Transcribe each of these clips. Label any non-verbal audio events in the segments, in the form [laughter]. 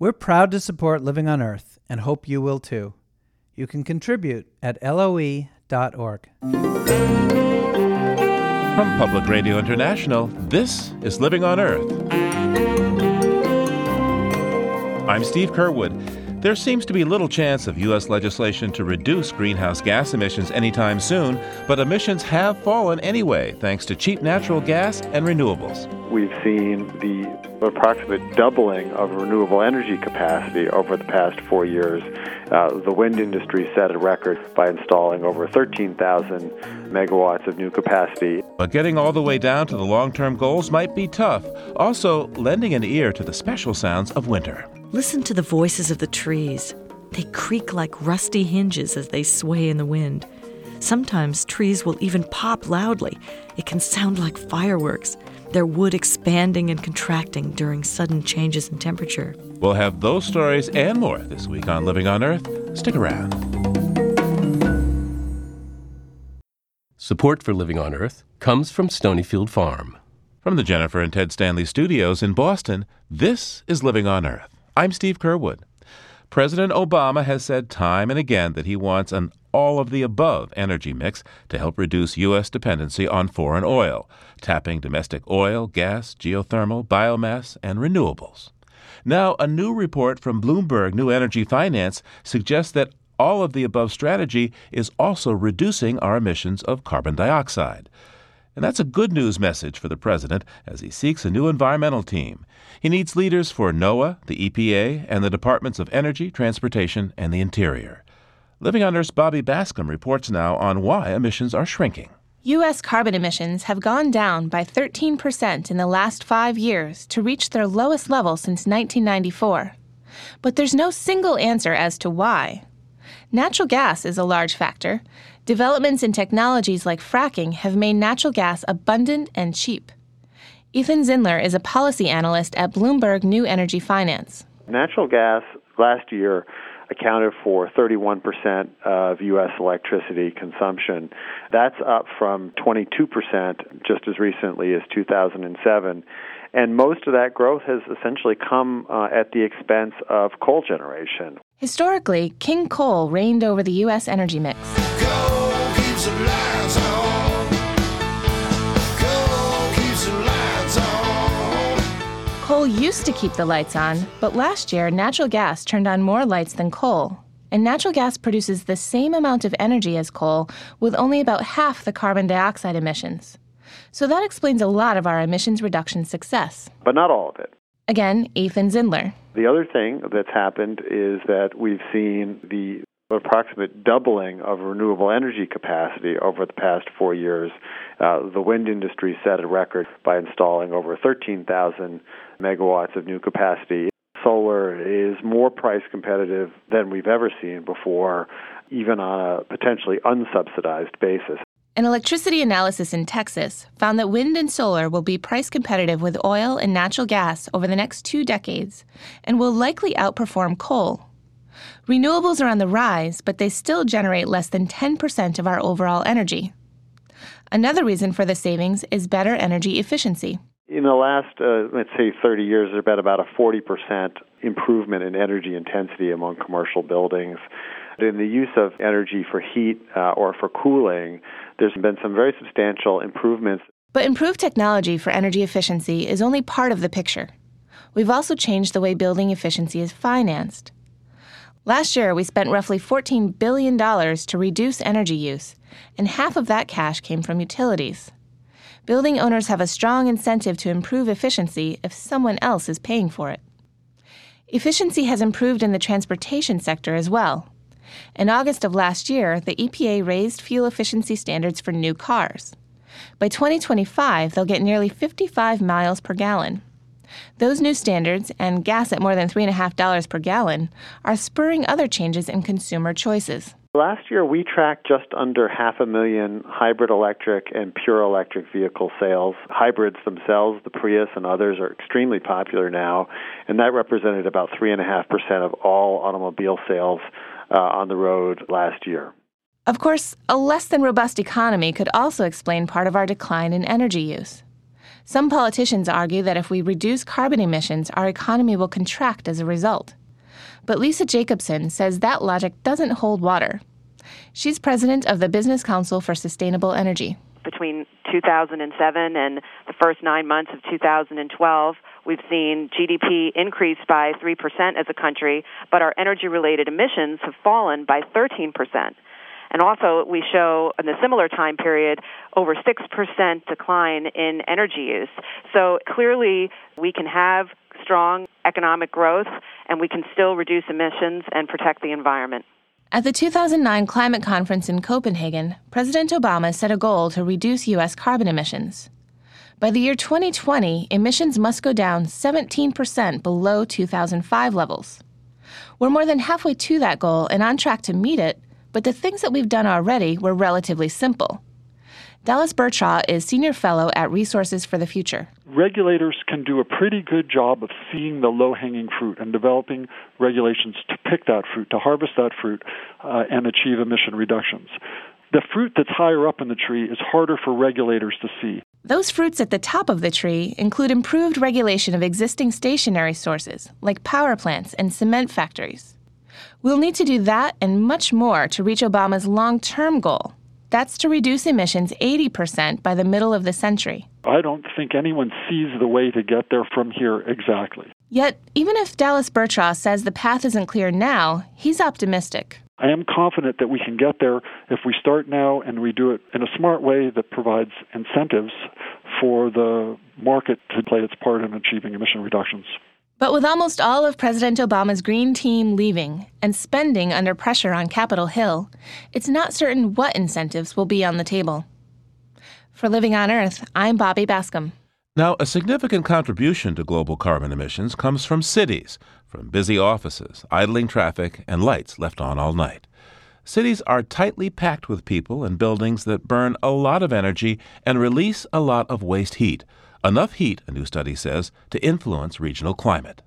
We're proud to support Living on Earth and hope you will too. You can contribute at loe.org. From Public Radio International, this is Living on Earth. I'm Steve Curwood. There seems to be little chance of U.S. legislation to reduce greenhouse gas emissions anytime soon, but emissions have fallen anyway thanks to cheap natural gas and renewables. We've seen the approximate doubling of renewable energy capacity over the past four years. Uh, the wind industry set a record by installing over 13,000 megawatts of new capacity. But getting all the way down to the long term goals might be tough. Also, lending an ear to the special sounds of winter. Listen to the voices of the trees. They creak like rusty hinges as they sway in the wind. Sometimes trees will even pop loudly. It can sound like fireworks, their wood expanding and contracting during sudden changes in temperature. We'll have those stories and more this week on Living on Earth. Stick around. Support for Living on Earth comes from Stonyfield Farm. From the Jennifer and Ted Stanley studios in Boston, this is Living on Earth. I'm Steve Curwood. President Obama has said time and again that he wants an all of the above energy mix to help reduce U.S. dependency on foreign oil, tapping domestic oil, gas, geothermal, biomass, and renewables. Now, a new report from Bloomberg New Energy Finance suggests that all of the above strategy is also reducing our emissions of carbon dioxide. And that's a good news message for the president as he seeks a new environmental team. He needs leaders for NOAA, the EPA, and the Departments of Energy, Transportation, and the Interior. Living on Earth's Bobby Bascomb reports now on why emissions are shrinking. U.S. carbon emissions have gone down by 13% in the last five years to reach their lowest level since 1994. But there's no single answer as to why. Natural gas is a large factor. Developments in technologies like fracking have made natural gas abundant and cheap. Ethan Zindler is a policy analyst at Bloomberg New Energy Finance. Natural gas last year accounted for 31% of U.S. electricity consumption. That's up from 22% just as recently as 2007. And most of that growth has essentially come uh, at the expense of coal generation. Historically, King Coal reigned over the U.S. energy mix. Coal used to keep the lights on, but last year natural gas turned on more lights than coal. And natural gas produces the same amount of energy as coal with only about half the carbon dioxide emissions. So that explains a lot of our emissions reduction success. But not all of it. Again, Ethan Zindler. The other thing that's happened is that we've seen the approximate doubling of renewable energy capacity over the past four years. Uh, the wind industry set a record by installing over 13,000 megawatts of new capacity. Solar is more price competitive than we've ever seen before, even on a potentially unsubsidized basis. An electricity analysis in Texas found that wind and solar will be price competitive with oil and natural gas over the next two decades and will likely outperform coal. Renewables are on the rise, but they still generate less than 10% of our overall energy. Another reason for the savings is better energy efficiency. In the last, uh, let's say, 30 years, there's been about a 40% improvement in energy intensity among commercial buildings. In the use of energy for heat uh, or for cooling, there's been some very substantial improvements. But improved technology for energy efficiency is only part of the picture. We've also changed the way building efficiency is financed. Last year, we spent roughly $14 billion to reduce energy use, and half of that cash came from utilities. Building owners have a strong incentive to improve efficiency if someone else is paying for it. Efficiency has improved in the transportation sector as well. In August of last year, the EPA raised fuel efficiency standards for new cars. By 2025, they'll get nearly 55 miles per gallon. Those new standards and gas at more than $3.5 per gallon are spurring other changes in consumer choices. Last year, we tracked just under half a million hybrid electric and pure electric vehicle sales. Hybrids themselves, the Prius and others, are extremely popular now, and that represented about 3.5% of all automobile sales uh, on the road last year. Of course, a less than robust economy could also explain part of our decline in energy use. Some politicians argue that if we reduce carbon emissions, our economy will contract as a result. But Lisa Jacobson says that logic doesn't hold water. She's president of the Business Council for Sustainable Energy. Between 2007 and the first nine months of 2012, we've seen GDP increase by 3% as a country, but our energy related emissions have fallen by 13%. And also, we show in a similar time period over 6% decline in energy use. So clearly, we can have strong economic growth and we can still reduce emissions and protect the environment. At the 2009 climate conference in Copenhagen, President Obama set a goal to reduce U.S. carbon emissions. By the year 2020, emissions must go down 17% below 2005 levels. We're more than halfway to that goal and on track to meet it, but the things that we've done already were relatively simple. Dallas Burtraw is Senior Fellow at Resources for the Future. Regulators can do a pretty good job of seeing the low hanging fruit and developing regulations to pick that fruit, to harvest that fruit, uh, and achieve emission reductions. The fruit that's higher up in the tree is harder for regulators to see. Those fruits at the top of the tree include improved regulation of existing stationary sources, like power plants and cement factories. We'll need to do that and much more to reach Obama's long term goal. That's to reduce emissions 80% by the middle of the century. I don't think anyone sees the way to get there from here exactly. Yet, even if Dallas Burtraw says the path isn't clear now, he's optimistic. I am confident that we can get there if we start now and we do it in a smart way that provides incentives for the market to play its part in achieving emission reductions. But with almost all of President Obama's Green Team leaving and spending under pressure on Capitol Hill, it's not certain what incentives will be on the table. For Living on Earth, I'm Bobby Bascomb. Now, a significant contribution to global carbon emissions comes from cities, from busy offices, idling traffic, and lights left on all night. Cities are tightly packed with people and buildings that burn a lot of energy and release a lot of waste heat enough heat, a new study says, to influence regional climate.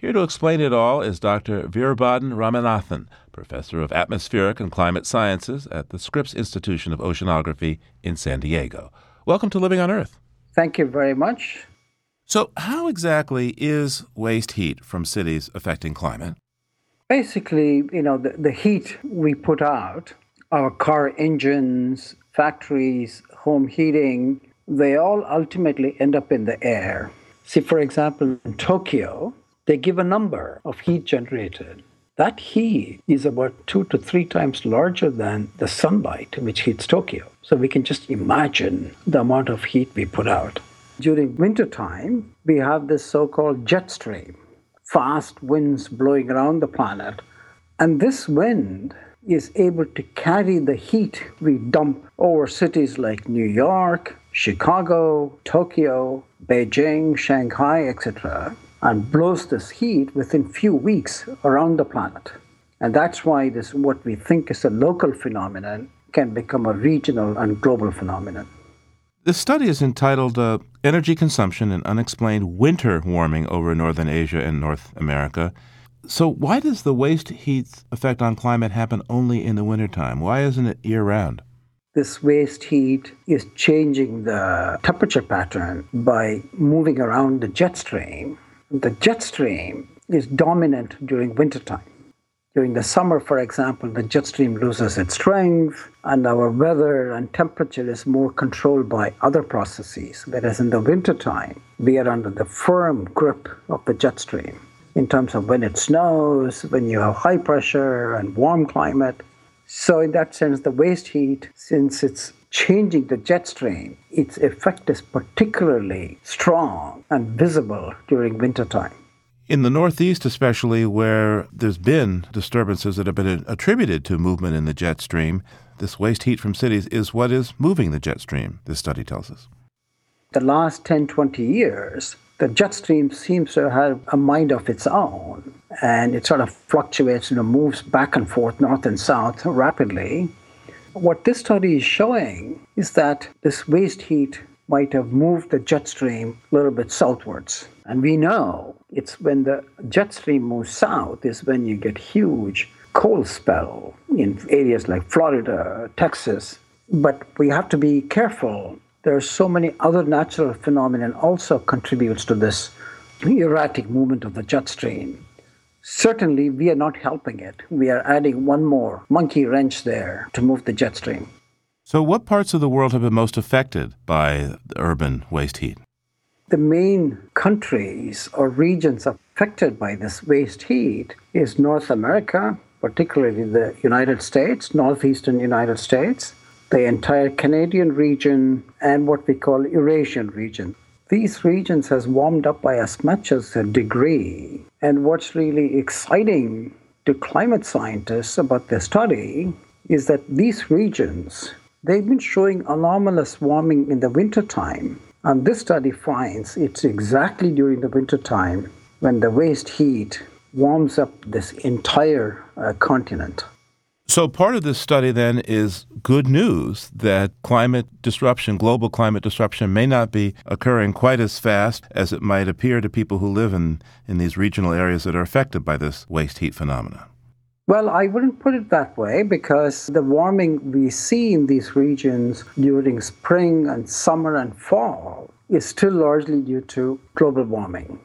Here to explain it all is Dr. Veerabhadran Ramanathan, professor of atmospheric and climate sciences at the Scripps Institution of Oceanography in San Diego. Welcome to Living on Earth. Thank you very much. So, how exactly is waste heat from cities affecting climate? Basically, you know, the, the heat we put out, our car engines, factories, home heating, they all ultimately end up in the air. See, for example, in Tokyo, they give a number of heat generated. That heat is about two to three times larger than the sunlight which heats Tokyo. So we can just imagine the amount of heat we put out. During wintertime, we have this so called jet stream, fast winds blowing around the planet. And this wind is able to carry the heat we dump over cities like New York, Chicago, Tokyo, Beijing, Shanghai, etc., and blows this heat within few weeks around the planet. And that's why this what we think is a local phenomenon can become a regional and global phenomenon. This study is entitled uh, Energy Consumption and Unexplained Winter Warming over Northern Asia and North America. So, why does the waste heat effect on climate happen only in the wintertime? Why isn't it year round? this waste heat is changing the temperature pattern by moving around the jet stream. The jet stream is dominant during wintertime. During the summer, for example, the jet stream loses its strength and our weather and temperature is more controlled by other processes. Whereas in the wintertime, we are under the firm grip of the jet stream in terms of when it snows, when you have high pressure and warm climate. So, in that sense, the waste heat, since it's changing the jet stream, its effect is particularly strong and visible during wintertime. In the Northeast, especially where there's been disturbances that have been attributed to movement in the jet stream, this waste heat from cities is what is moving the jet stream, this study tells us. The last 10, 20 years, the jet stream seems to have a mind of its own and it sort of fluctuates, you know, moves back and forth north and south rapidly. What this study is showing is that this waste heat might have moved the jet stream a little bit southwards. And we know it's when the jet stream moves south is when you get huge cold spell in areas like Florida, Texas. But we have to be careful there are so many other natural phenomena also contributes to this erratic movement of the jet stream. Certainly, we are not helping it. We are adding one more monkey wrench there to move the jet stream. So, what parts of the world have been most affected by urban waste heat? The main countries or regions affected by this waste heat is North America, particularly the United States, northeastern United States, the entire Canadian region, and what we call Eurasian region. These regions has warmed up by as much as a degree. And what's really exciting to climate scientists about this study is that these regions they've been showing anomalous warming in the wintertime. And this study finds it's exactly during the wintertime when the waste heat warms up this entire uh, continent. So, part of this study then is good news that climate disruption, global climate disruption, may not be occurring quite as fast as it might appear to people who live in, in these regional areas that are affected by this waste heat phenomena. Well, I wouldn't put it that way because the warming we see in these regions during spring and summer and fall is still largely due to global warming.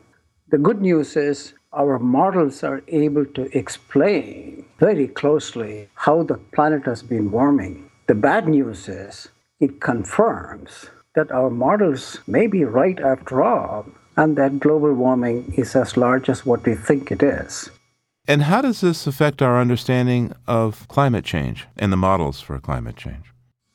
The good news is our models are able to explain very closely how the planet has been warming. The bad news is it confirms that our models may be right after all, and that global warming is as large as what we think it is. And how does this affect our understanding of climate change and the models for climate change?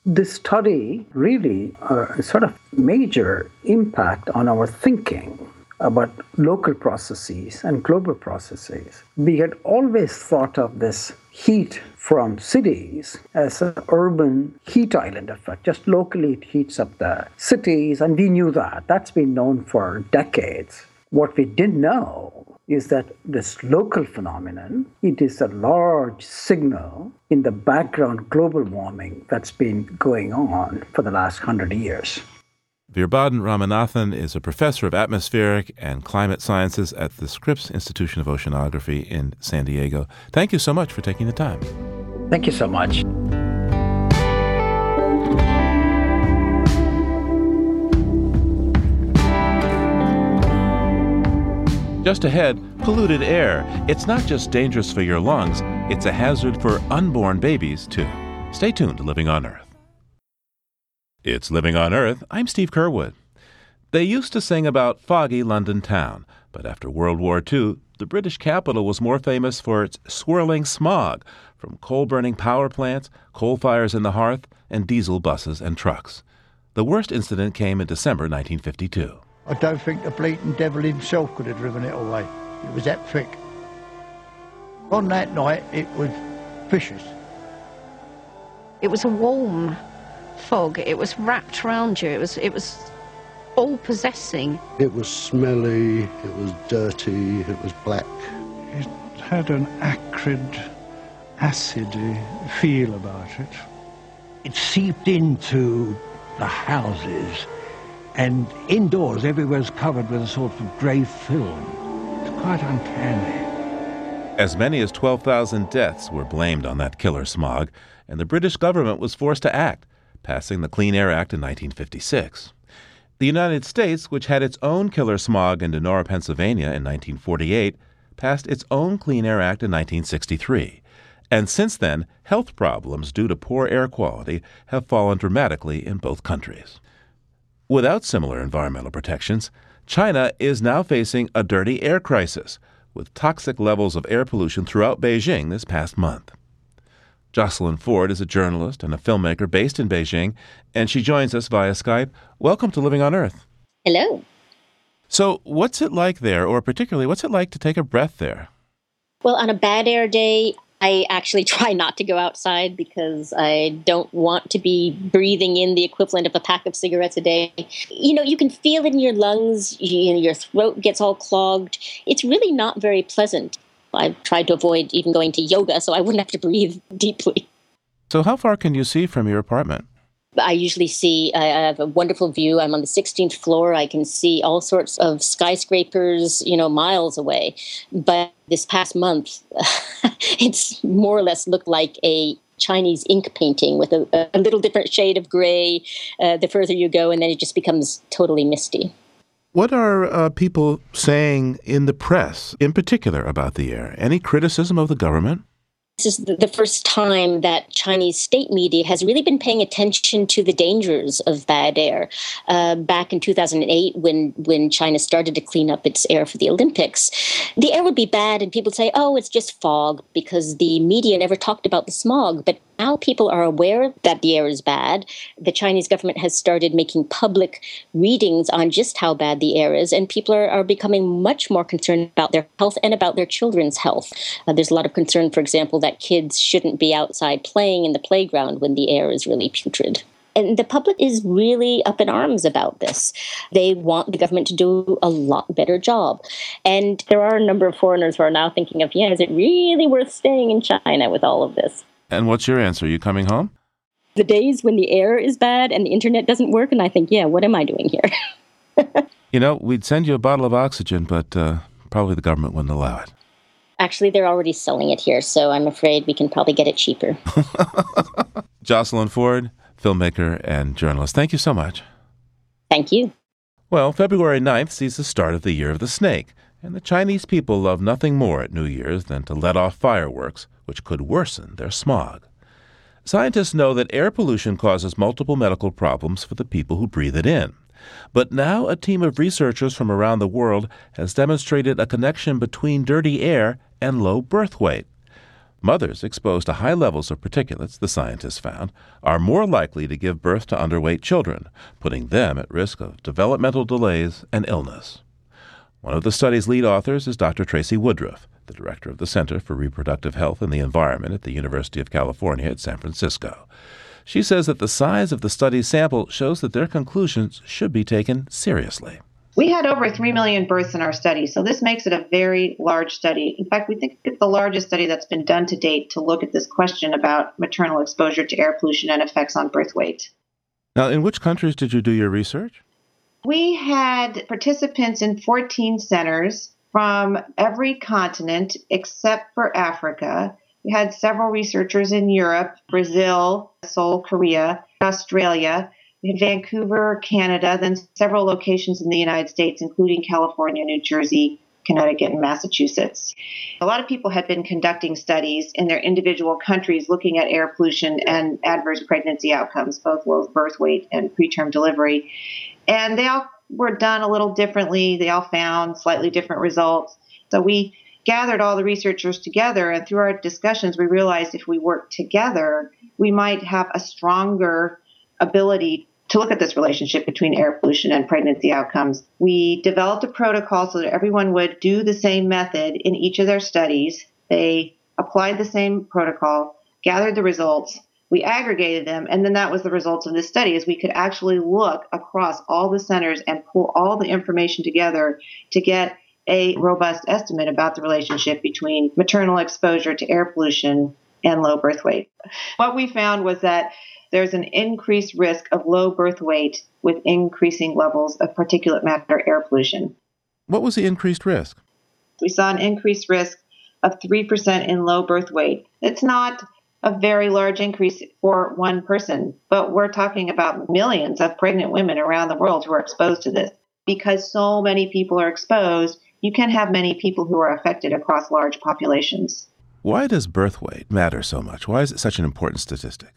This study really a sort of major impact on our thinking about local processes and global processes. We had always thought of this heat from cities as an urban heat island effect. Just locally, it heats up the cities, and we knew that. That's been known for decades. What we didn't know is that this local phenomenon, it is a large signal in the background global warming that's been going on for the last hundred years. Veerabhadran Ramanathan is a professor of atmospheric and climate sciences at the Scripps Institution of Oceanography in San Diego. Thank you so much for taking the time. Thank you so much. Just ahead, polluted air. It's not just dangerous for your lungs, it's a hazard for unborn babies, too. Stay tuned to Living on Earth. It's Living on Earth. I'm Steve Curwood. They used to sing about foggy London town, but after World War II, the British capital was more famous for its swirling smog from coal burning power plants, coal fires in the hearth, and diesel buses and trucks. The worst incident came in December 1952. I don't think the bleating devil himself could have driven it away. It was that thick. On that night, it was vicious. It was a warm fog. It was wrapped around you. It was, it was all possessing. It was smelly, it was dirty, it was black. It had an acrid, acidy feel about it. It seeped into the houses and indoors, everywhere's covered with a sort of grey film. It's quite uncanny. As many as 12,000 deaths were blamed on that killer smog, and the British government was forced to act, passing the Clean Air Act in 1956. The United States, which had its own killer smog in Donora, Pennsylvania in 1948, passed its own Clean Air Act in 1963. And since then, health problems due to poor air quality have fallen dramatically in both countries. Without similar environmental protections, China is now facing a dirty air crisis, with toxic levels of air pollution throughout Beijing this past month. Jocelyn Ford is a journalist and a filmmaker based in Beijing, and she joins us via Skype. Welcome to Living on Earth. Hello. So, what's it like there, or particularly, what's it like to take a breath there? Well, on a bad air day, I actually [laughs] try not to go outside because I don't want to be breathing in the equivalent of a pack of cigarettes a day. You know, you can feel it in your lungs, you know, your throat gets all clogged. It's really not very pleasant. I've tried to avoid even going to yoga so I wouldn't have to breathe [laughs] deeply. So, how far can you see from your apartment? I usually see, I have a wonderful view. I'm on the 16th floor. I can see all sorts of skyscrapers, you know, miles away. But this past month, [laughs] it's more or less looked like a Chinese ink painting with a, a little different shade of gray uh, the further you go, and then it just becomes totally misty. What are uh, people saying in the press, in particular, about the air? Any criticism of the government? This is the first time that Chinese state media has really been paying attention to the dangers of bad air. Uh, back in 2008, when when China started to clean up its air for the Olympics, the air would be bad, and people say, "Oh, it's just fog," because the media never talked about the smog. But now people are aware that the air is bad. The Chinese government has started making public readings on just how bad the air is, and people are, are becoming much more concerned about their health and about their children's health. Uh, there's a lot of concern, for example, that kids shouldn't be outside playing in the playground when the air is really putrid. And the public is really up in arms about this. They want the government to do a lot better job. And there are a number of foreigners who are now thinking of, yeah, is it really worth staying in China with all of this? And what's your answer? Are you coming home? The days when the air is bad and the internet doesn't work, and I think, yeah, what am I doing here? [laughs] you know, we'd send you a bottle of oxygen, but uh, probably the government wouldn't allow it. Actually, they're already selling it here, so I'm afraid we can probably get it cheaper. [laughs] Jocelyn Ford, filmmaker and journalist, thank you so much. Thank you. Well, February 9th sees the start of the Year of the Snake, and the Chinese people love nothing more at New Year's than to let off fireworks which could worsen their smog. Scientists know that air pollution causes multiple medical problems for the people who breathe it in. But now a team of researchers from around the world has demonstrated a connection between dirty air and low birth weight. Mothers exposed to high levels of particulates, the scientists found, are more likely to give birth to underweight children, putting them at risk of developmental delays and illness. One of the study's lead authors is Dr. Tracy Woodruff, the director of the Center for Reproductive Health and the Environment at the University of California at San Francisco. She says that the size of the study's sample shows that their conclusions should be taken seriously. We had over 3 million births in our study, so this makes it a very large study. In fact, we think it's the largest study that's been done to date to look at this question about maternal exposure to air pollution and effects on birth weight. Now, in which countries did you do your research? We had participants in 14 centers from every continent except for Africa. We had several researchers in Europe, Brazil, Seoul, Korea, Australia. We had Vancouver, Canada, then several locations in the United States, including California, New Jersey, Connecticut, and Massachusetts. A lot of people had been conducting studies in their individual countries looking at air pollution and adverse pregnancy outcomes, both low birth weight and preterm delivery. And they all were done a little differently. They all found slightly different results. So we gathered all the researchers together, and through our discussions, we realized if we worked together, we might have a stronger ability to look at this relationship between air pollution and pregnancy outcomes. We developed a protocol so that everyone would do the same method in each of their studies. They applied the same protocol, gathered the results, we aggregated them and then that was the results of this study is we could actually look across all the centers and pull all the information together to get a robust estimate about the relationship between maternal exposure to air pollution and low birth weight. What we found was that there's an increased risk of low birth weight with increasing levels of particulate matter air pollution. What was the increased risk? We saw an increased risk of 3% in low birth weight. It's not a very large increase for one person, but we're talking about millions of pregnant women around the world who are exposed to this. Because so many people are exposed, you can have many people who are affected across large populations. Why does birth weight matter so much? Why is it such an important statistic?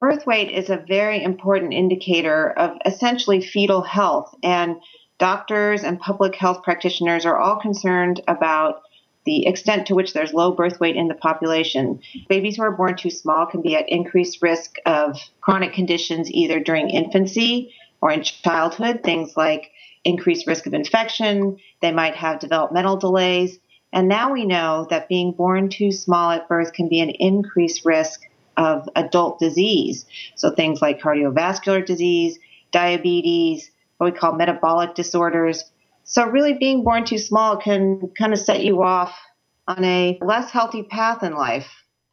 Birth weight is a very important indicator of essentially fetal health, and doctors and public health practitioners are all concerned about the extent to which there's low birth weight in the population. Babies who are born too small can be at increased risk of chronic conditions either during infancy or in childhood, things like increased risk of infection, they might have developmental delays. And now we know that being born too small at birth can be an increased risk of adult disease. So things like cardiovascular disease, diabetes, what we call metabolic disorders, so, really, being born too small can kind of set you off on a less healthy path in life.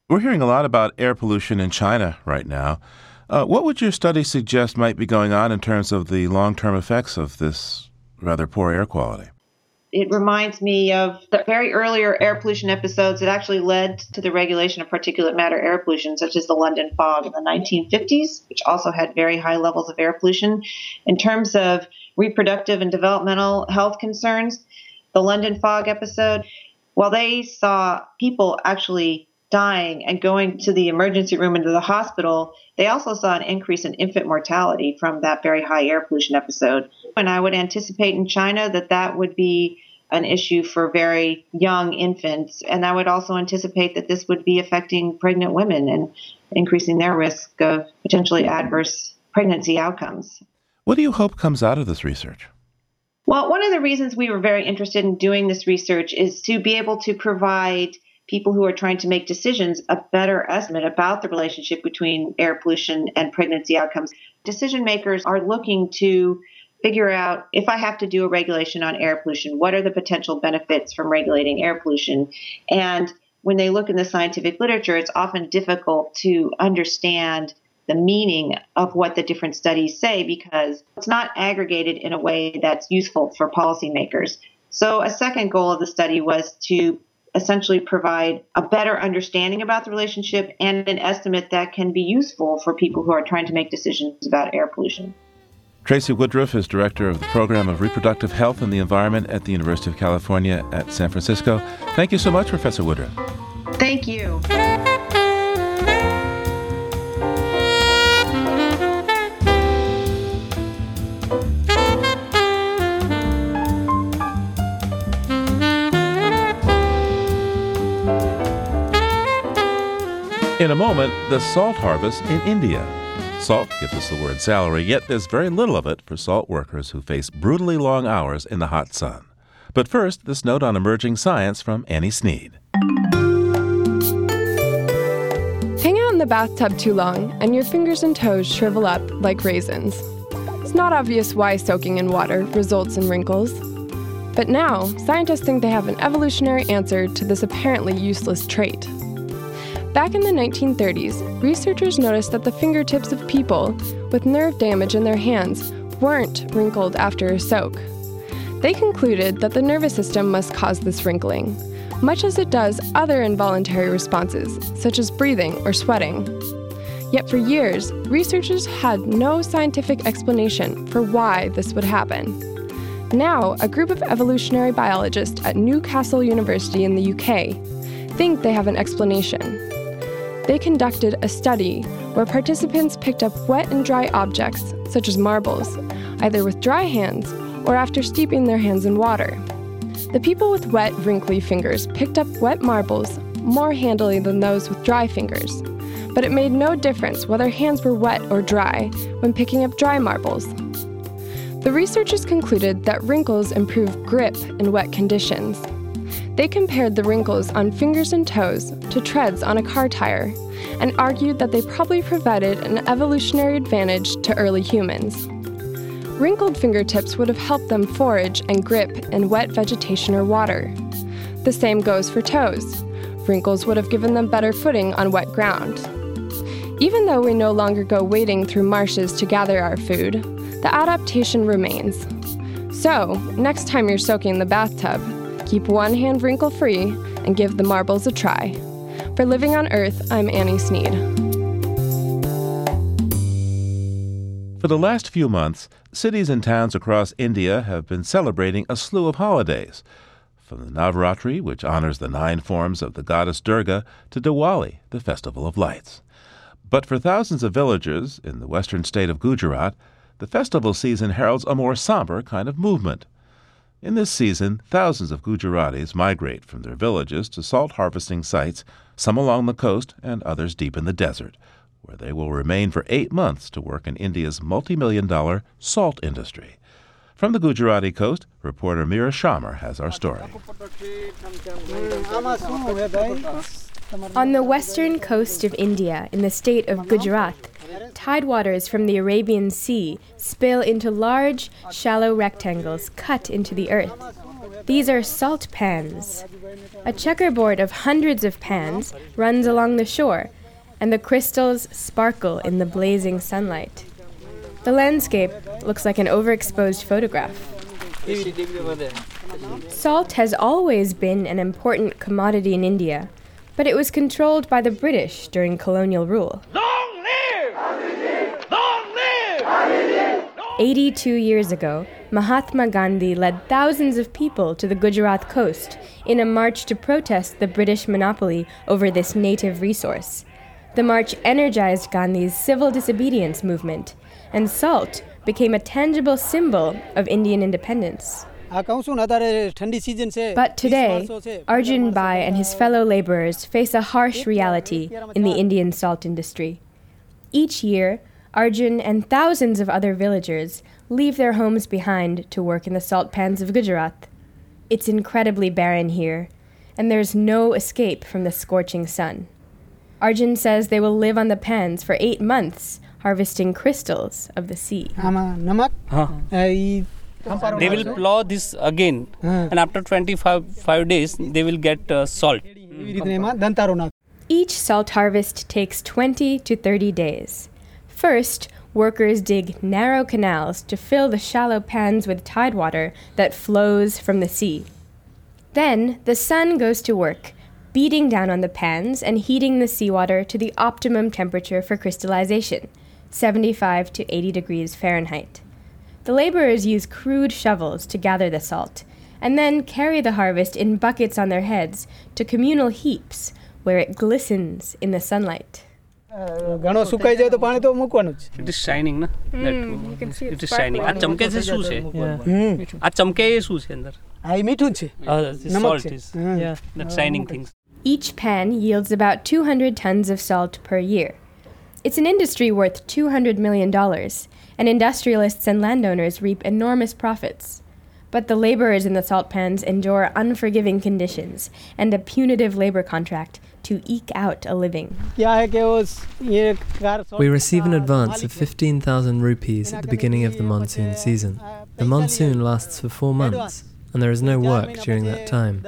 We're hearing a lot about air pollution in China right now. Uh, what would your study suggest might be going on in terms of the long term effects of this rather poor air quality? It reminds me of the very earlier air pollution episodes that actually led to the regulation of particulate matter air pollution, such as the London fog in the 1950s, which also had very high levels of air pollution. In terms of reproductive and developmental health concerns, the London fog episode, while they saw people actually dying and going to the emergency room into the hospital, they also saw an increase in infant mortality from that very high air pollution episode. And I would anticipate in China that that would be an issue for very young infants. And I would also anticipate that this would be affecting pregnant women and increasing their risk of potentially adverse pregnancy outcomes. What do you hope comes out of this research? Well, one of the reasons we were very interested in doing this research is to be able to provide people who are trying to make decisions a better estimate about the relationship between air pollution and pregnancy outcomes. Decision makers are looking to figure out if I have to do a regulation on air pollution, what are the potential benefits from regulating air pollution? And when they look in the scientific literature, it's often difficult to understand the meaning of what the different studies say because it's not aggregated in a way that's useful for policymakers. So, a second goal of the study was to essentially provide a better understanding about the relationship and an estimate that can be useful for people who are trying to make decisions about air pollution. Tracy Woodruff is director of the Program of Reproductive Health and the Environment at the University of California at San Francisco. Thank you so much, Professor Woodruff. Thank you. In a moment, the salt harvest in India. Salt gives us the word salary, yet there's very little of it for salt workers who face brutally long hours in the hot sun. But first, this note on emerging science from Annie Sneed. Hang out in the bathtub too long, and your fingers and toes shrivel up like raisins. It's not obvious why soaking in water results in wrinkles. But now, scientists think they have an evolutionary answer to this apparently useless trait. Back in the 1930s, researchers noticed that the fingertips of people with nerve damage in their hands weren't wrinkled after a soak. They concluded that the nervous system must cause this wrinkling, much as it does other involuntary responses, such as breathing or sweating. Yet for years, researchers had no scientific explanation for why this would happen. Now, a group of evolutionary biologists at Newcastle University in the UK think they have an explanation they conducted a study where participants picked up wet and dry objects, such as marbles, either with dry hands or after steeping their hands in water. The people with wet, wrinkly fingers picked up wet marbles more handily than those with dry fingers, but it made no difference whether hands were wet or dry when picking up dry marbles. The researchers concluded that wrinkles improve grip in wet conditions they compared the wrinkles on fingers and toes to treads on a car tire and argued that they probably provided an evolutionary advantage to early humans. Wrinkled fingertips would have helped them forage and grip in wet vegetation or water. The same goes for toes. Wrinkles would have given them better footing on wet ground. Even though we no longer go wading through marshes to gather our food, the adaptation remains. So, next time you're soaking in the bathtub, Keep one hand wrinkle free and give the marbles a try. For Living on Earth, I'm Annie Sneed. For the last few months, cities and towns across India have been celebrating a slew of holidays. From the Navratri, which honors the nine forms of the goddess Durga, to Diwali, the festival of lights. But for thousands of villagers in the western state of Gujarat, the festival season heralds a more somber kind of movement. In this season, thousands of Gujaratis migrate from their villages to salt harvesting sites, some along the coast and others deep in the desert, where they will remain for eight months to work in India's multi million dollar salt industry. From the Gujarati coast, reporter Mira Shamar has our story. On the western coast of India, in the state of Gujarat, Tidewaters from the Arabian Sea spill into large, shallow rectangles cut into the earth. These are salt pans. A checkerboard of hundreds of pans runs along the shore, and the crystals sparkle in the blazing sunlight. The landscape looks like an overexposed photograph. Salt has always been an important commodity in India, but it was controlled by the British during colonial rule. Live! Long live! 82 years ago, Mahatma Gandhi led thousands of people to the Gujarat coast in a march to protest the British monopoly over this native resource. The march energized Gandhi's civil disobedience movement, and salt became a tangible symbol of Indian independence. But today, Arjun Bai and his fellow laborers face a harsh reality in the Indian salt industry. Each year, Arjun and thousands of other villagers leave their homes behind to work in the salt pans of Gujarat. It's incredibly barren here, and there's no escape from the scorching sun. Arjun says they will live on the pans for eight months, harvesting crystals of the sea. They will plow this again, and after 25 five days, they will get uh, salt. Each salt harvest takes 20 to 30 days. First, workers dig narrow canals to fill the shallow pans with tidewater that flows from the sea. Then, the sun goes to work, beating down on the pans and heating the seawater to the optimum temperature for crystallization 75 to 80 degrees Fahrenheit. The laborers use crude shovels to gather the salt, and then carry the harvest in buckets on their heads to communal heaps where it glistens in the sunlight. ઘણો સુકાઈ જાય તો પાણી તો મૂકવાનું જ it is shining ના it is shining આ ચમકે છે શું છે આ ચમકે એ શું છે અંદર આ એ મીઠું છે salt is that shining things Each pan yields about 200 tons of salt per year. It's an industry worth $200 million, and industrialists and landowners reap enormous profits. But the laborers in the salt pans endure unforgiving conditions and a punitive labor contract to eke out a living. We receive an advance of 15,000 rupees at the beginning of the monsoon season. The monsoon lasts for four months, and there is no work during that time.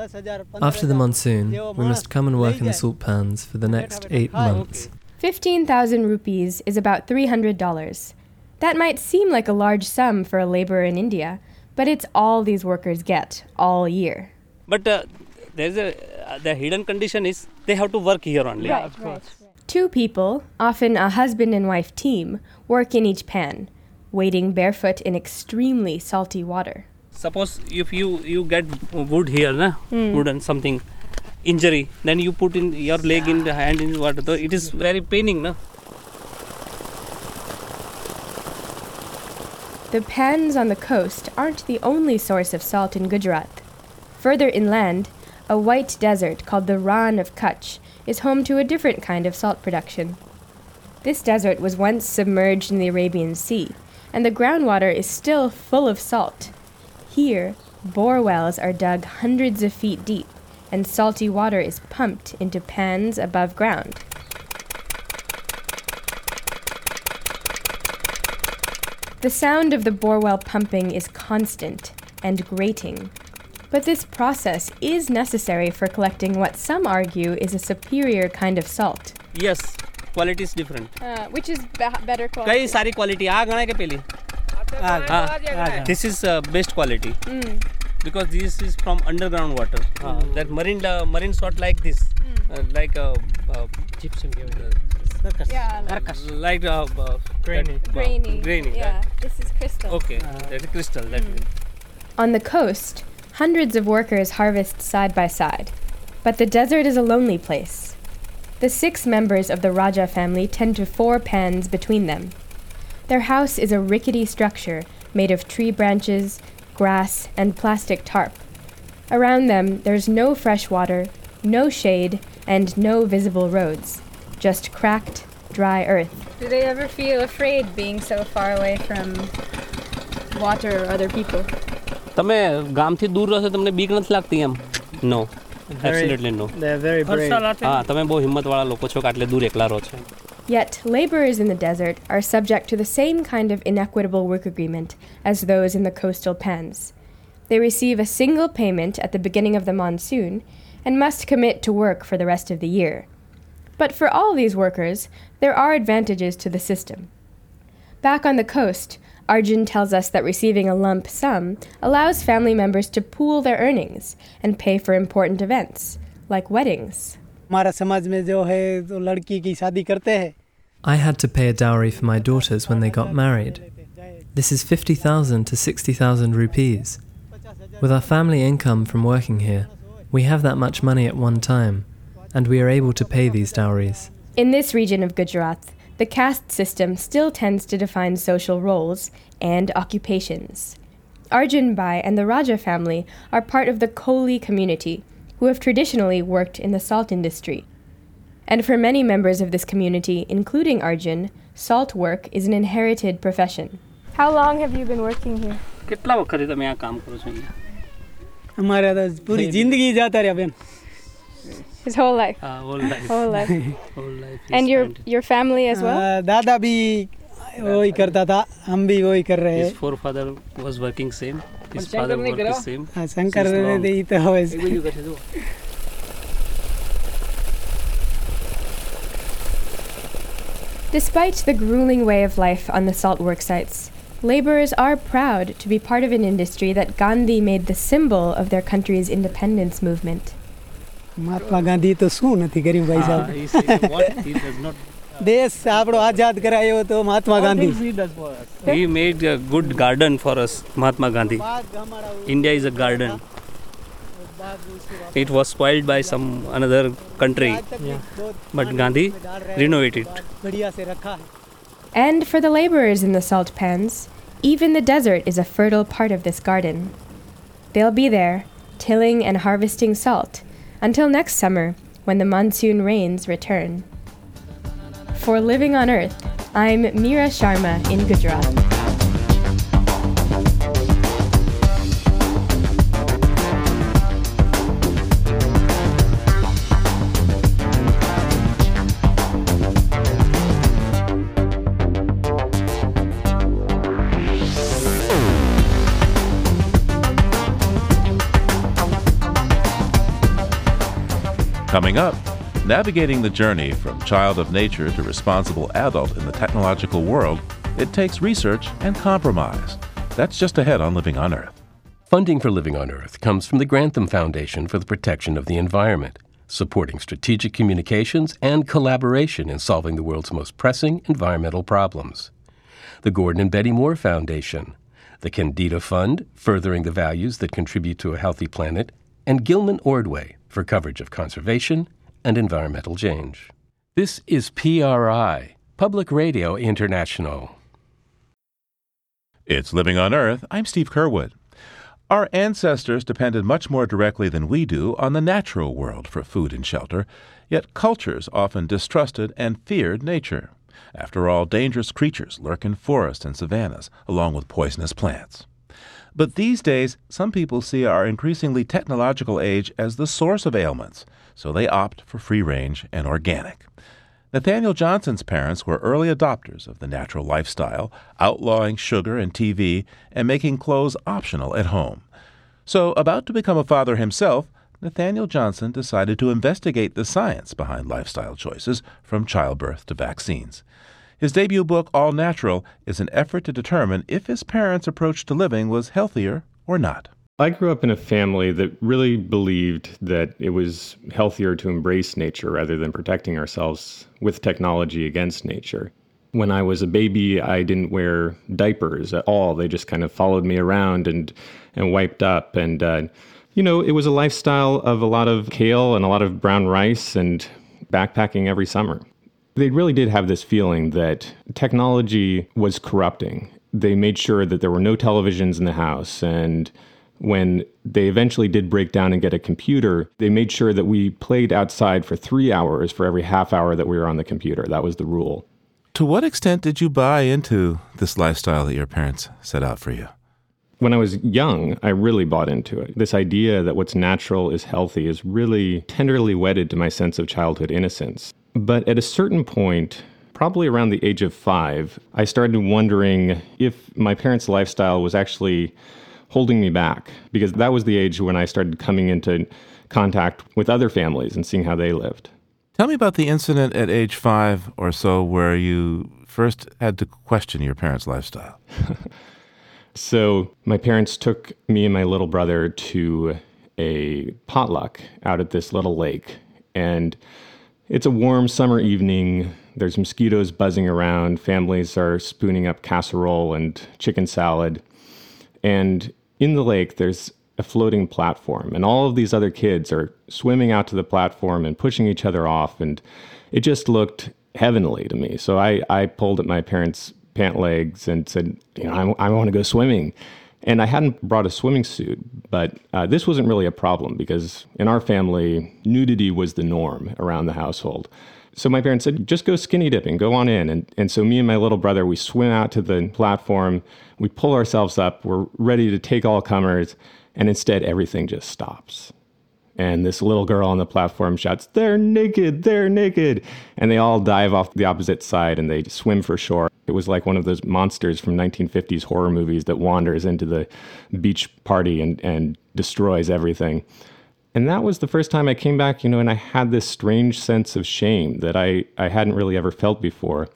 After the monsoon, we must come and work in the salt pans for the next eight months. 15,000 rupees is about $300. That might seem like a large sum for a laborer in India, but it's all these workers get all year. but uh, there's a uh, the hidden condition is they have to work here only of course. Two people, often a husband and wife team, work in each pan, wading barefoot in extremely salty water. suppose if you you get wood here na Hmm. wood and something injury then you put in your leg in the hand in water so it is very paining na The pans on the coast aren't the only source of salt in Gujarat. Further inland, a white desert called the Rann of Kutch is home to a different kind of salt production. This desert was once submerged in the Arabian Sea, and the groundwater is still full of salt. Here, bore wells are dug hundreds of feet deep, and salty water is pumped into pans above ground. The sound of the bore well pumping is constant and grating. But this process is necessary for collecting what some argue is a superior kind of salt. Yes, quality is different. Uh, which is better quality? कई सारी quality आ के पहले this is uh, best quality mm. because this is from underground water uh, that marine uh, marine salt like this mm. uh, like uh, uh, gypsum. Yeah, like, circus. like uh, uh, uh grainy. Grainy. grainy. Yeah, right? this is crystal. Okay, uh, a crystal. That. Hmm. On the coast, hundreds of workers harvest side by side. But the desert is a lonely place. The six members of the Raja family tend to four pans between them. Their house is a rickety structure made of tree branches, grass, and plastic tarp. Around them, there's no fresh water, no shade, and no visible roads, just cracked, dry earth. Do they ever feel afraid being so far away from water or other people? તમે ગામથી દૂર રહો છો તમને બીક નથી લાગતી એમ નો absolutely નો they're very brave. હા તમે બહુ હિંમતવાળા લોકો છો કે આટલે દૂર એકલા રહો છો Yet, laborers in the desert are subject to the same kind of inequitable work agreement as those in the coastal pans. They receive a single payment at the beginning of the monsoon and must commit to work for the rest of the year. But for all these workers, there are advantages to the system. Back on the coast, Arjun tells us that receiving a lump sum allows family members to pool their earnings and pay for important events, like weddings. I had to pay a dowry for my daughters when they got married. This is 50,000 to 60,000 rupees. With our family income from working here, we have that much money at one time, and we are able to pay these dowries. In this region of Gujarat, the caste system still tends to define social roles and occupations. Arjun Bai and the Raja family are part of the Koli community, who have traditionally worked in the salt industry. And for many members of this community, including Arjun, salt work is an inherited profession. How long have you been working here? કેટલા વખતથી તમે આ કામ કરો છો His whole life. Ah, whole life. [laughs] Whole life. [laughs] Whole life and your your family as well? हाँ, दादा भी वही करता था हम भी वही कर रहे His हैं forefather was working same. His Shankar father नहीं worked करो? the same. हाँ, शंकर Since ने long. दी तो वैसे Despite the grueling way of life on the salt work sites, laborers are proud to be part of an industry that Gandhi made the symbol of their country's independence movement. Mahatma Gandhi તો શું નથી કર્યું ભાઈ સાહેબ? દેશ આપણો આઝાદ કરાયો હતો Mahatma Gandhi. He made a good garden for us Mahatma Gandhi India is a garden it was spoiled by some another country but Gandhi renovated And for the laborers in the salt pans, even the desert is a fertile part of this garden. They'll be there, tilling and harvesting salt until next summer when the monsoon rains return. For Living on Earth, I'm Mira Sharma in Gujarat. Coming up, navigating the journey from child of nature to responsible adult in the technological world, it takes research and compromise. That's just ahead on Living on Earth. Funding for Living on Earth comes from the Grantham Foundation for the Protection of the Environment, supporting strategic communications and collaboration in solving the world's most pressing environmental problems. The Gordon and Betty Moore Foundation, the Kendeda Fund, furthering the values that contribute to a healthy planet, and Gilman Ordway for coverage of conservation and environmental change. This is PRI, Public Radio International. It's Living on Earth. I'm Steve Curwood. Our ancestors depended much more directly than we do on the natural world for food and shelter, yet cultures often distrusted and feared nature. After all, dangerous creatures lurk in forests and savannas, along with poisonous plants. But these days, some people see our increasingly technological age as the source of ailments, so they opt for free range and organic. Nathaniel Johnson's parents were early adopters of the natural lifestyle, outlawing sugar and TV and making clothes optional at home. So, about to become a father himself, Nathaniel Johnson decided to investigate the science behind lifestyle choices from childbirth to vaccines. His debut book, All Natural, is an effort to determine if his parents' approach to living was healthier or not. I grew up in a family that really believed that it was healthier to embrace nature rather than protecting ourselves with technology against nature. When I was a baby, I didn't wear diapers at all. They just kind of followed me around and, and wiped up. And, uh, you know, it was a lifestyle of a lot of kale and a lot of brown rice and backpacking every summer. They really did have this feeling that technology was corrupting. They made sure that there were no televisions in the house. And when they eventually did break down and get a computer, they made sure that we played outside for three hours for every half hour that we were on the computer. That was the rule. To what extent did you buy into this lifestyle that your parents set out for you? When I was young, I really bought into it. This idea that what's natural is healthy is really tenderly wedded to my sense of childhood innocence. But at a certain point, probably around the age of five, I started wondering if my parents' lifestyle was actually holding me back, because that was the age when I started coming into contact with other families and seeing how they lived. Tell me about the incident at age five or so where you first had to question your parents' lifestyle. [laughs] so, my parents took me and my little brother to a potluck out at this little lake. And it's a warm summer evening. There's mosquitoes buzzing around. Families are spooning up casserole and chicken salad. And in the lake, there's a floating platform, and all of these other kids are swimming out to the platform and pushing each other off, and it just looked heavenly to me. So I, I pulled at my parents' pant legs and said, you know, I, I want to go swimming. And I hadn't brought a swimming suit, but uh, this wasn't really a problem because in our family, nudity was the norm around the household. So my parents said, just go skinny dipping, go on in. And, and so me and my little brother, we swim out to the platform, we pull ourselves up, we're ready to take all comers. And instead, everything just stops. And this little girl on the platform shouts, They're naked, they're naked. And they all dive off the opposite side and they swim for shore. It was like one of those monsters from 1950s horror movies that wanders into the beach party and, and destroys everything. And that was the first time I came back, you know, and I had this strange sense of shame that I, I hadn't really ever felt before.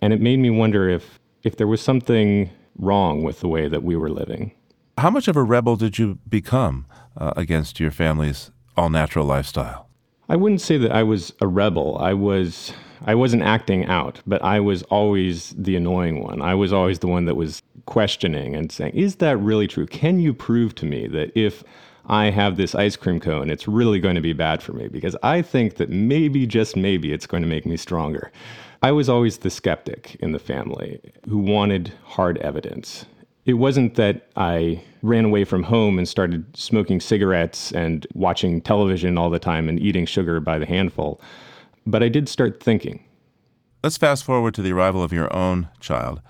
And it made me wonder if, if there was something wrong with the way that we were living. How much of a rebel did you become uh, against your family's all natural lifestyle? I wouldn't say that I was a rebel. I was I wasn't acting out, but I was always the annoying one. I was always the one that was questioning and saying, "Is that really true? Can you prove to me that if I have this ice cream cone, it's really going to be bad for me because I think that maybe just maybe it's going to make me stronger." I was always the skeptic in the family who wanted hard evidence it wasn't that I ran away from home and started smoking cigarettes and watching television all the time and eating sugar by the handful, but I did start thinking. Let's fast forward to the arrival of your own child.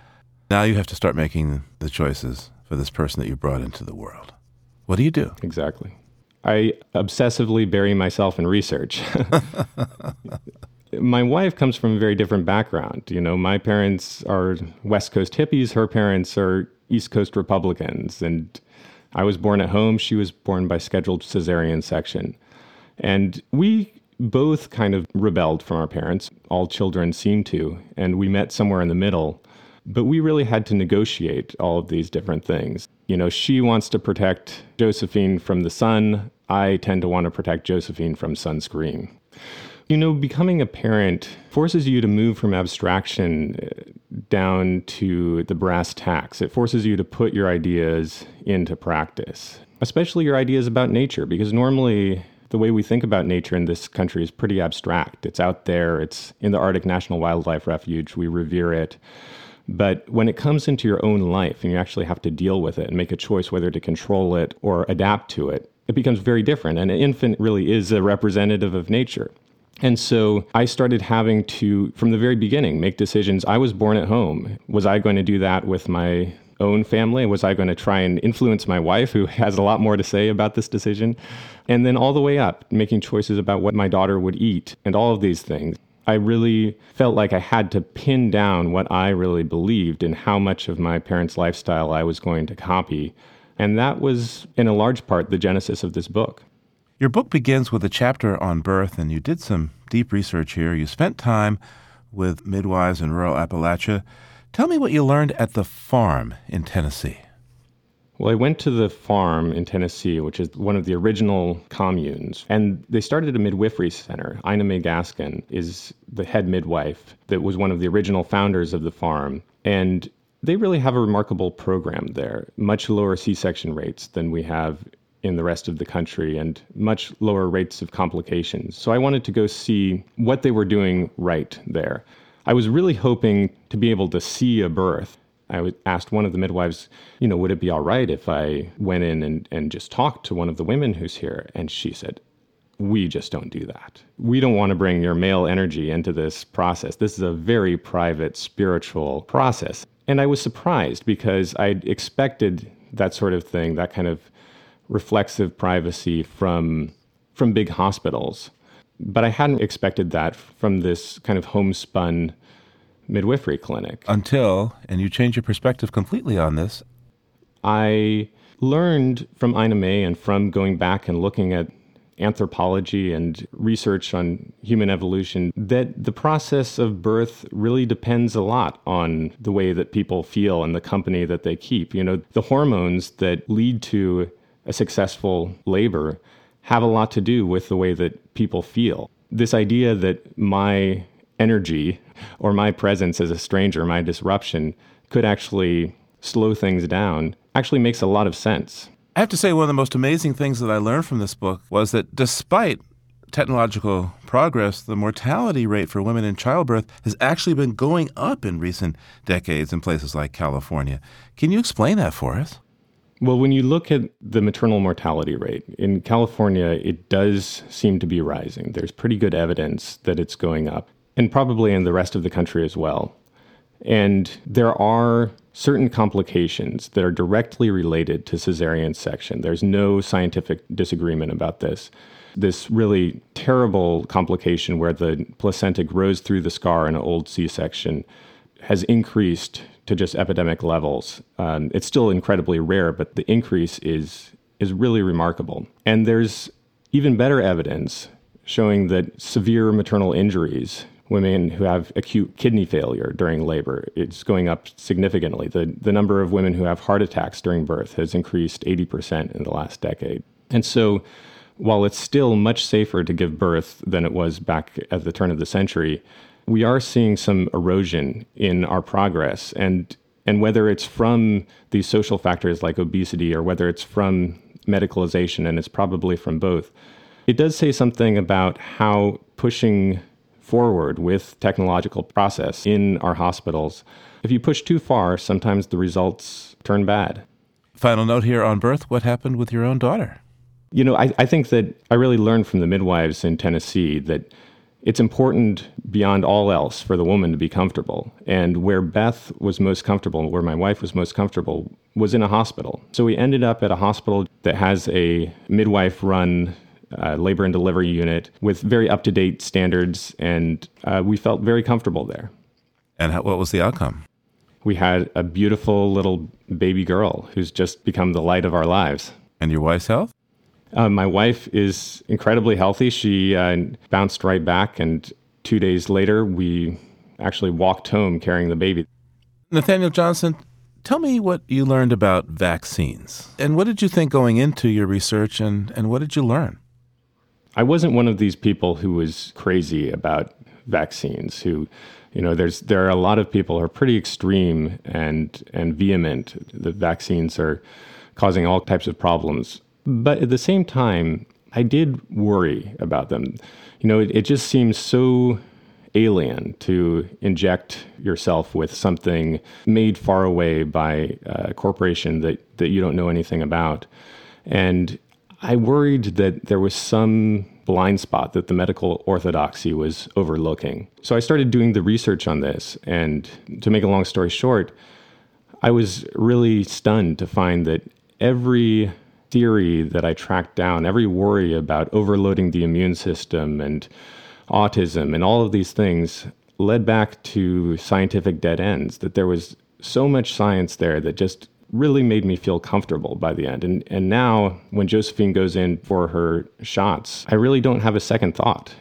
Now you have to start making the choices for this person that you brought into the world. What do you do? Exactly. I obsessively bury myself in research. [laughs] my wife comes from a very different background. You know, my parents are West Coast hippies, her parents are East Coast Republicans. And I was born at home. She was born by scheduled cesarean section. And we both kind of rebelled from our parents. All children seem to. And we met somewhere in the middle. But we really had to negotiate all of these different things. You know, she wants to protect Josephine from the sun. I tend to want to protect Josephine from sunscreen. You know, becoming a parent forces you to move from abstraction down to the brass tacks. It forces you to put your ideas into practice, especially your ideas about nature, because normally the way we think about nature in this country is pretty abstract. It's out there, it's in the Arctic National Wildlife Refuge, we revere it. But when it comes into your own life and you actually have to deal with it and make a choice whether to control it or adapt to it, it becomes very different. And an infant really is a representative of nature. And so I started having to, from the very beginning, make decisions. I was born at home. Was I going to do that with my own family? Was I going to try and influence my wife, who [laughs] has a lot more to say about this decision? And then all the way up, making choices about what my daughter would eat and all of these things. I really felt like I had to pin down what I really believed and how much of my parents' lifestyle I was going to copy. And that was, in a large part, the genesis of this book. Your book begins with a chapter on birth, and you did some deep research here. You spent time with midwives in rural Appalachia. Tell me what you learned at the farm in Tennessee. Well, I went to the farm in Tennessee, which is one of the original communes, and they started a midwifery center. Ina May Gaskin is the head midwife that was one of the original founders of the farm. And they really have a remarkable program there, much lower C section rates than we have in the rest of the country and much lower rates of complications. So I wanted to go see what they were doing right there. I was really hoping to be able to see a birth. I asked one of the midwives, you know, would it be all right if I went in and, and just talked to one of the women who's here? And she said, we just don't do that. We don't want to bring your male energy into this process. This is a very private spiritual process. And I was surprised because I'd expected that sort of thing, that kind of reflexive privacy from from big hospitals. But I hadn't expected that from this kind of homespun midwifery clinic. Until, and you change your perspective completely on this. I learned from Ina May and from going back and looking at anthropology and research on human evolution that the process of birth really depends a lot on the way that people feel and the company that they keep. You know, the hormones that lead to a successful labor have a lot to do with the way that people feel. This idea that my energy or my presence as a stranger, my disruption, could actually slow things down actually makes a lot of sense. I have to say, one of the most amazing things that I learned from this book was that despite technological progress, the mortality rate for women in childbirth has actually been going up in recent decades in places like California. Can you explain that for us? Well, when you look at the maternal mortality rate in California, it does seem to be rising. There's pretty good evidence that it's going up, and probably in the rest of the country as well. And there are certain complications that are directly related to cesarean section. There's no scientific disagreement about this. This really terrible complication where the placenta grows through the scar in an old C section has increased to just epidemic levels. Um, it's still incredibly rare, but the increase is, is really remarkable. And there's even better evidence showing that severe maternal injuries women who have acute kidney failure during labor. It's going up significantly. The, the number of women who have heart attacks during birth has increased 80% in the last decade. And so, while it's still much safer to give birth than it was back at the turn of the century, we are seeing some erosion in our progress. And, and whether it's from these social factors like obesity or whether it's from medicalization, and it's probably from both, it does say something about how pushing forward with technological process in our hospitals. If you push too far, sometimes the results turn bad. Final note here on birth what happened with your own daughter? You know, I, I think that I really learned from the midwives in Tennessee that it's important beyond all else for the woman to be comfortable. And where Beth was most comfortable, where my wife was most comfortable, was in a hospital. So we ended up at a hospital that has a midwife run uh, labor and delivery unit with very up to date standards, and uh, we felt very comfortable there. And how, what was the outcome? We had a beautiful little baby girl who's just become the light of our lives. And your wife's health? Uh, my wife is incredibly healthy. She uh, bounced right back, and two days later, we actually walked home carrying the baby. Nathaniel Johnson, tell me what you learned about vaccines. And what did you think going into your research, and, and what did you learn? I wasn't one of these people who was crazy about vaccines who you know there's there are a lot of people who are pretty extreme and and vehement that vaccines are causing all types of problems but at the same time i did worry about them you know it, it just seems so alien to inject yourself with something made far away by a corporation that that you don't know anything about and I worried that there was some blind spot that the medical orthodoxy was overlooking. So I started doing the research on this. And to make a long story short, I was really stunned to find that every theory that I tracked down, every worry about overloading the immune system and autism and all of these things led back to scientific dead ends, that there was so much science there that just really made me feel comfortable by the end. And, and now, when Josephine goes in for her shots, I really don't have a second thought.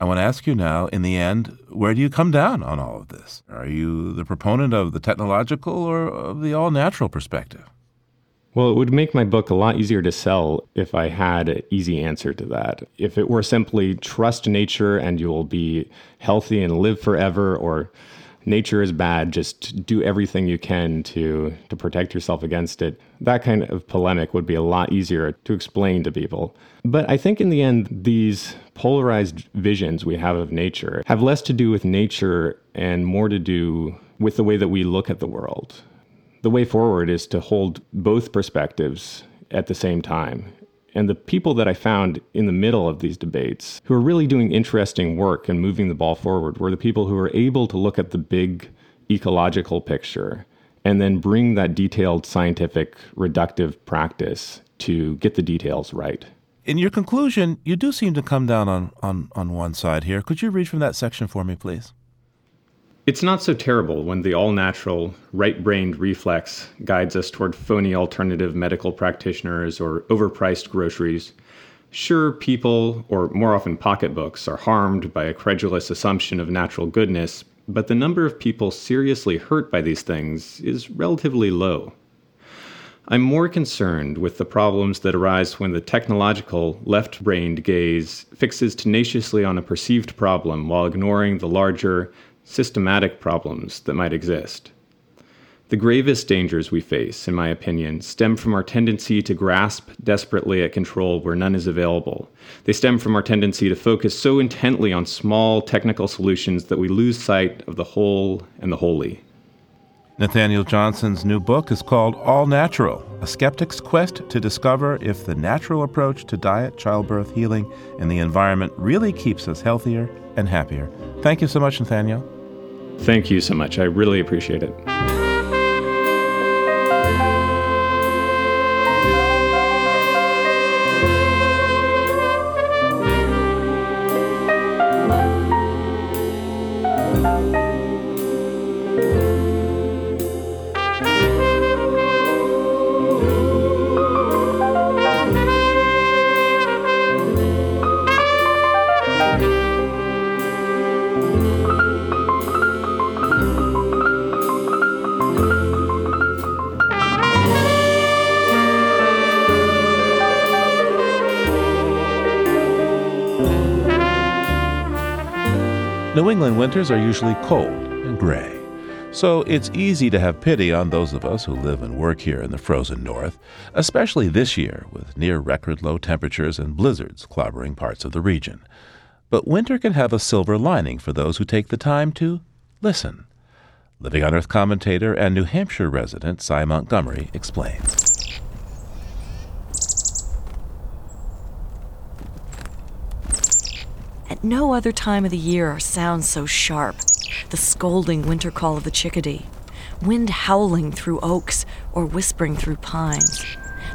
I want to ask you now, in the end, where do you come down on all of this? Are you the proponent of the technological or of the all natural perspective? Well, it would make my book a lot easier to sell if I had an easy answer to that. If it were simply trust nature and you will be healthy and live forever, or nature is bad, just do everything you can to to protect yourself against it. That kind of polemic would be a lot easier to explain to people. But I think in the end these polarized visions we have of nature have less to do with nature and more to do with the way that we look at the world. The way forward is to hold both perspectives at the same time and the people that I found in the middle of these debates who are really doing interesting work and moving the ball forward were the people who were able to look at the big ecological picture and then bring that detailed scientific reductive practice to get the details right. In your conclusion, you do seem to come down on, on, on one side here. Could you read from that section for me, please? It's not so terrible when the all natural, right brained reflex guides us toward phony alternative medical practitioners or overpriced groceries. Sure, people, or more often pocketbooks, are harmed by a credulous assumption of natural goodness, but the number of people seriously hurt by these things is relatively low. I'm more concerned with the problems that arise when the technological, left brained gaze fixes tenaciously on a perceived problem while ignoring the larger, systematic problems that might exist. The gravest dangers we face, in my opinion, stem from our tendency to grasp desperately at control where none is available. They stem from our tendency to focus so intently on small technical solutions that we lose sight of the whole and the holy. Nathaniel Johnson's new book is called All Natural A Skeptic's Quest to Discover if the Natural Approach to Diet, Childbirth, Healing, and the Environment really keeps us healthier and happier. Thank you so much, Nathaniel. Thank you so much. I really appreciate it. Winters are usually cold and gray. So it's easy to have pity on those of us who live and work here in the frozen north, especially this year with near record low temperatures and blizzards clobbering parts of the region. But winter can have a silver lining for those who take the time to listen. Living on Earth commentator and New Hampshire resident Sy Montgomery explains. At no other time of the year are sounds so sharp. The scolding winter call of the chickadee, wind howling through oaks or whispering through pines,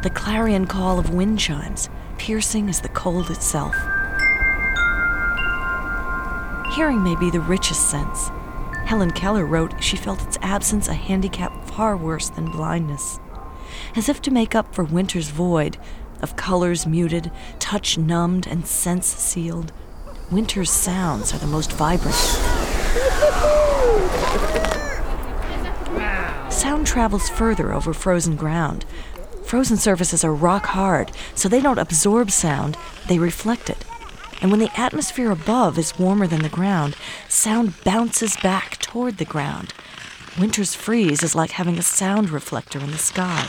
the clarion call of wind chimes, piercing as the cold itself. Hearing may be the richest sense. Helen Keller wrote she felt its absence a handicap far worse than blindness. As if to make up for winter's void, of colors muted, touch numbed, and sense sealed, winter's sounds are the most vibrant. Sound travels further over frozen ground. Frozen surfaces are rock hard, so they don't absorb sound, they reflect it. And when the atmosphere above is warmer than the ground, sound bounces back toward the ground. Winter's freeze is like having a sound reflector in the sky.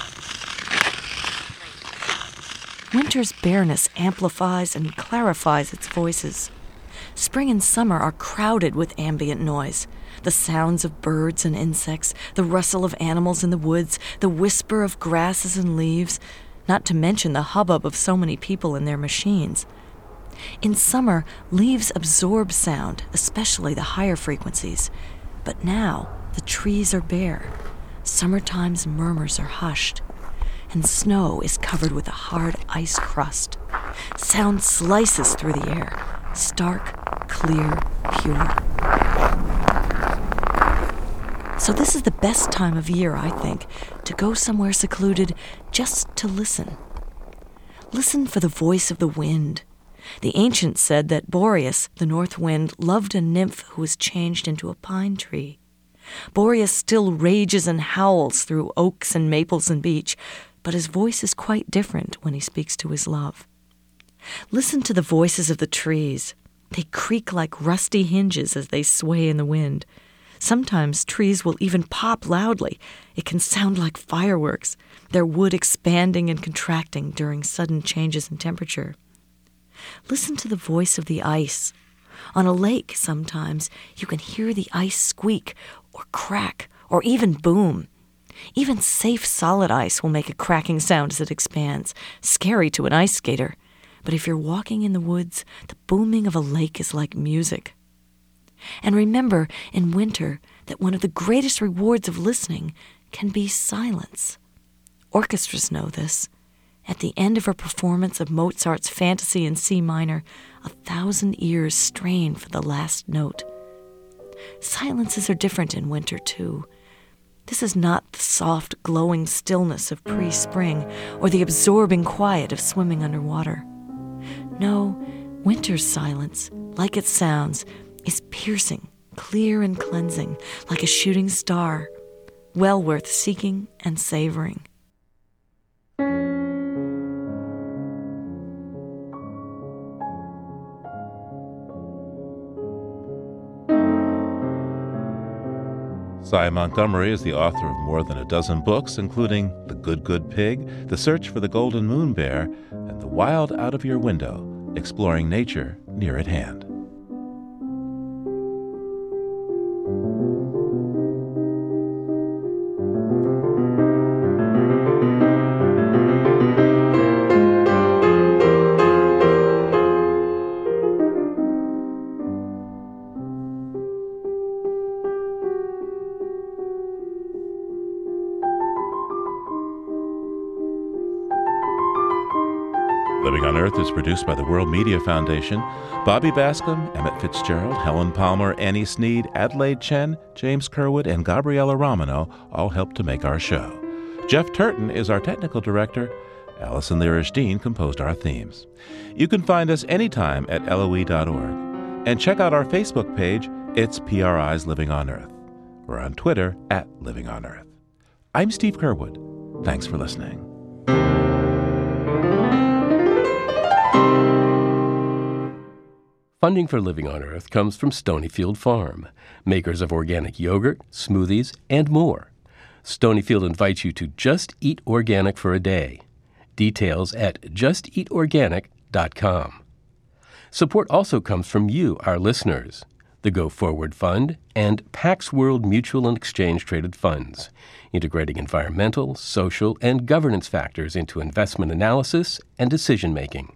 Winter's bareness amplifies and clarifies its voices. Spring and summer are crowded with ambient noise the sounds of birds and insects, the rustle of animals in the woods, the whisper of grasses and leaves, not to mention the hubbub of so many people and their machines. In summer, leaves absorb sound, especially the higher frequencies. But now, the trees are bare. Summertime's murmurs are hushed, and snow is covered with a hard ice crust. Sound slices through the air, stark, clear, pure. So, this is the best time of year, I think, to go somewhere secluded just to listen. Listen for the voice of the wind. The ancients said that Boreas, the north wind, loved a nymph who was changed into a pine tree. Boreas still rages and howls through oaks and maples and beech, but his voice is quite different when he speaks to his love. Listen to the voices of the trees. They creak like rusty hinges as they sway in the wind. Sometimes trees will even pop loudly. It can sound like fireworks, their wood expanding and contracting during sudden changes in temperature. Listen to the voice of the ice. On a lake, sometimes, you can hear the ice squeak or crack or even boom. Even safe solid ice will make a cracking sound as it expands, scary to an ice skater. But if you're walking in the woods, the booming of a lake is like music. And remember in winter that one of the greatest rewards of listening can be silence. Orchestras know this. At the end of a performance of Mozart's Fantasy in C minor, a thousand ears strain for the last note. Silences are different in winter, too. This is not the soft, glowing stillness of pre spring or the absorbing quiet of swimming underwater. No, winter's silence, like it sounds, is piercing, clear and cleansing, like a shooting star, well worth seeking and savoring. Sy Montgomery is the author of more than a dozen books, including The Good Good Pig, The Search for the Golden Moon Bear, and The Wild Out of Your Window, exploring nature near at hand. Is produced by the World Media Foundation. Bobby Bascomb, Emmett Fitzgerald, Helen Palmer, Annie Sneed, Adelaide Chen, James Curwood, and Gabriella Romano all helped to make our show. Jeff Turton is our technical director. Allison Lirish Dean composed our themes. You can find us anytime at loe.org. And check out our Facebook page, It's PRI's Living on Earth. We're on Twitter at Living on Earth. I'm Steve Curwood. Thanks for listening. Funding for Living on Earth comes from Stonyfield Farm, makers of organic yogurt, smoothies, and more. Stonyfield invites you to just eat organic for a day. Details at justeatorganic.com. Support also comes from you, our listeners, the Go Forward Fund, and Pax World Mutual and Exchange Traded Funds, integrating environmental, social, and governance factors into investment analysis and decision making.